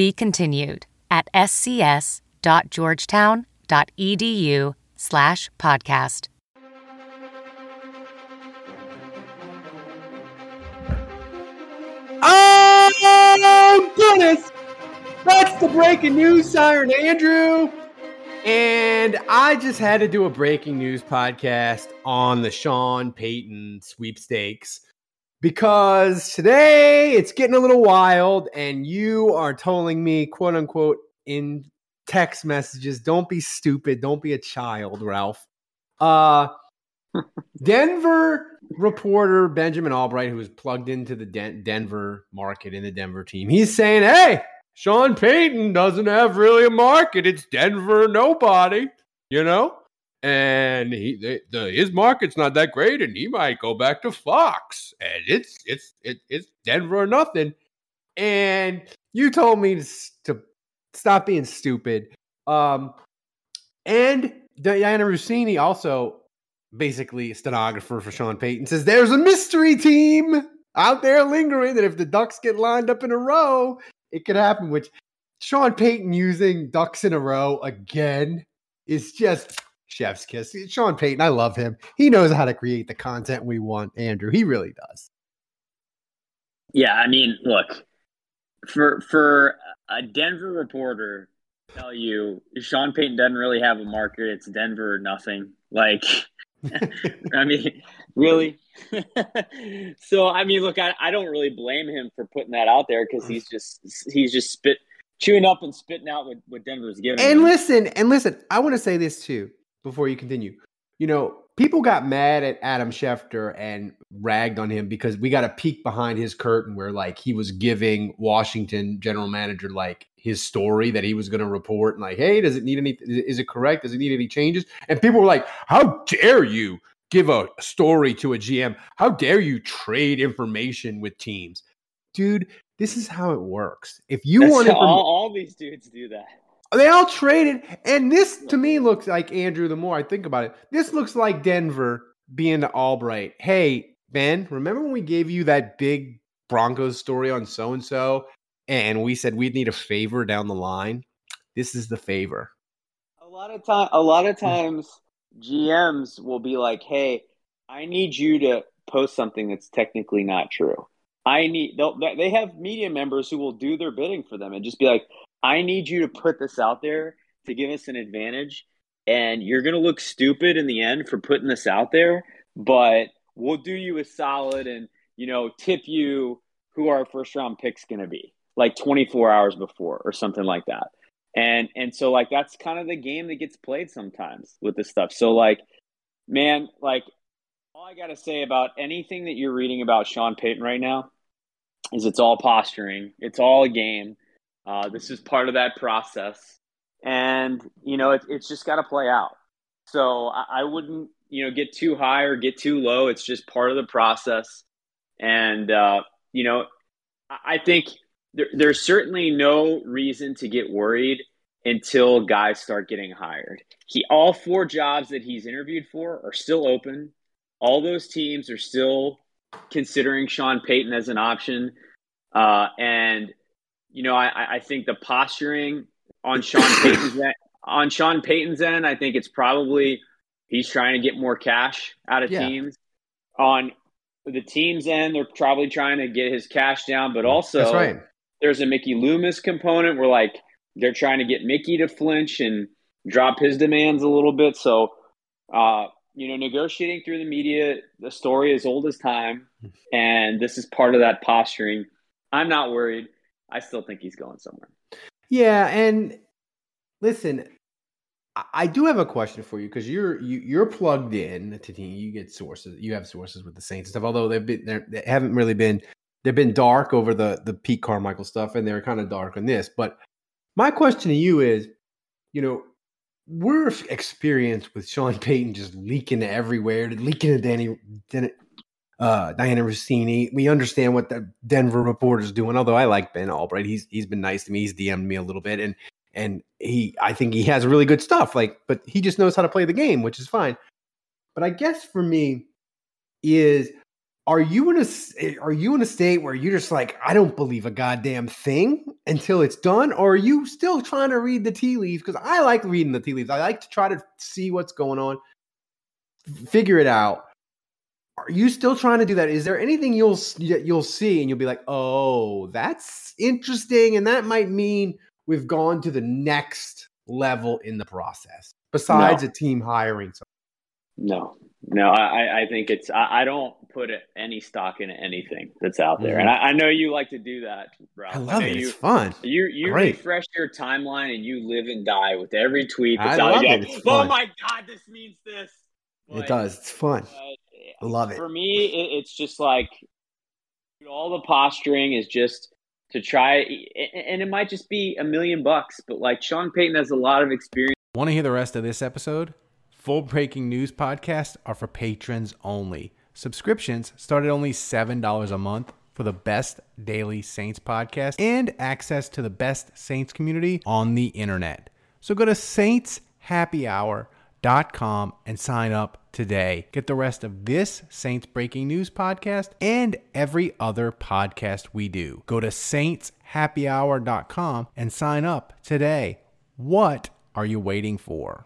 Be continued at scs.georgetown.edu slash podcast. Oh, goodness! That's the breaking news siren, Andrew. And I just had to do a breaking news podcast on the Sean Payton sweepstakes because today it's getting a little wild and you are telling me, quote unquote, in text messages, don't be stupid, don't be a child, Ralph. Uh, Denver reporter Benjamin Allbright, who is plugged into the Den- Denver market in the Denver team, he's saying, hey, Sean Payton doesn't have really a market. It's Denver nobody, you know? And he the, the, his market's not that great, and he might go back to Fox. And it's it's it, it's Denver or nothing. And you told me to, to stop being stupid. Um, and Dianna Russini also basically stenographer for Sean Payton says there's a mystery team out there lingering that if the Ducks get lined up in a row, it could happen. Which Sean Payton using ducks in a row again is just chef's kiss. Sean Payton, I love him. He knows how to create the content we want, Andrew. He really does. Yeah, I mean, look, for for a Denver reporter tell you Sean Payton doesn't really have a market, it's Denver or nothing. Like I mean, really? so I mean, look, I, I don't really blame him for putting that out there because he's just he's just spit chewing up and spitting out what, what Denver's giving. And him. listen, and listen, I want to say this too before you continue. You know, people got mad at Adam Schefter and ragged on him because we got a peek behind his curtain where like he was giving Washington general manager like his story that he was going to report and like, hey, does it need any? Is it correct? Does it need any changes? And people were like, how dare you give a story to a GM? How dare you trade information with teams, dude? This is how it works. If you That's want all, all these dudes do that. They all traded, and this to me looks like Andrew. The more I think about it, this looks like Denver being to Allbright. Hey, Ben, remember when we gave you that big Broncos story on so and so, and we said we'd need a favor down the line? This is the favor. A lot of time, a lot of times, GMs will be like, "Hey, I need you to post something that's technically not true." I need they have media members who will do their bidding for them and just be like, I need you to put this out there to give us an advantage. And you're going to look stupid in the end for putting this out there, but we'll do you a solid and, you know, tip you who our first round pick's going to be like 24 hours before or something like that. And, and so like, that's kind of the game that gets played sometimes with this stuff. So like, man, like all I got to say about anything that you're reading about Sean Payton right now is it's all posturing. It's all a game. Uh, this is part of that process, and you know it, it's just got to play out. So I, I, wouldn't you know get too high or get too low. It's just part of the process, and uh, you know I, I think there, there's certainly no reason to get worried until guys start getting hired. He all four jobs that he's interviewed for are still open. All those teams are still considering Sean Payton as an option, uh, and you know, I, I think the posturing on Sean Payton's end, on Sean Payton's end, I think it's probably he's trying to get more cash out of yeah. teams. On the team's end, they're probably trying to get his cash down, but also right. there's a Mickey Loomis component where like they're trying to get Mickey to flinch and drop his demands a little bit. So, uh, you know, negotiating through the media, the story is old as time, and this is part of that posturing. I'm not worried. I still think he's going somewhere. Yeah, and listen, I do have a question for you because you're you, are plugged in to team. You get sources. You have sources with the Saints and stuff. Although they've been they haven't really been they've been dark over the the Pete Carmichael stuff, and they're kind of dark on this. But My question to you is, you know, we're experienced with Sean Payton just leaking everywhere, leaking to Danny, Danny uh, Dianna Russini. We understand what the Denver reporter is doing. Although I like Ben Allbright, he's he's been nice to me. He's DM'd me a little bit, and and he I think he has really good stuff. Like, but he just knows how to play the game, which is fine. But I guess for me is are you in a are you in a state where you're just like I don't believe a goddamn thing until it's done, or are you still trying to read the tea leaves? Because I like reading the tea leaves. I like to try to see what's going on, figure it out. Are you still trying to do that? Is there anything you'll you'll see and you'll be like, oh, that's interesting, and that might mean we've gone to the next level in the process besides no. a team hiring. No, no, I, I think it's I, I don't put any stock in anything that's out there, mm-hmm. and I, I, know you like to do that, Ralph. I love it. You, it's fun. You you Great. refresh your timeline and you live and die with every tweet that's I out. Love it. oh my god, this means this. But, it does. It's fun. I love it. For me, it, it's just like all the posturing is just to try, and it might just be a million bucks, but like Sean Payton has a lot of experience. Want to hear the rest of this episode? Full breaking news podcasts are for patrons only. Subscriptions start at only $7 a month for the best daily Saints podcast and access to the best Saints community on the internet. So go to saintshappyhour.com and sign up today. Get the rest of this Saints Breaking News podcast and every other podcast we do. Go to saintshappyhour.com and sign up today. What are you waiting for?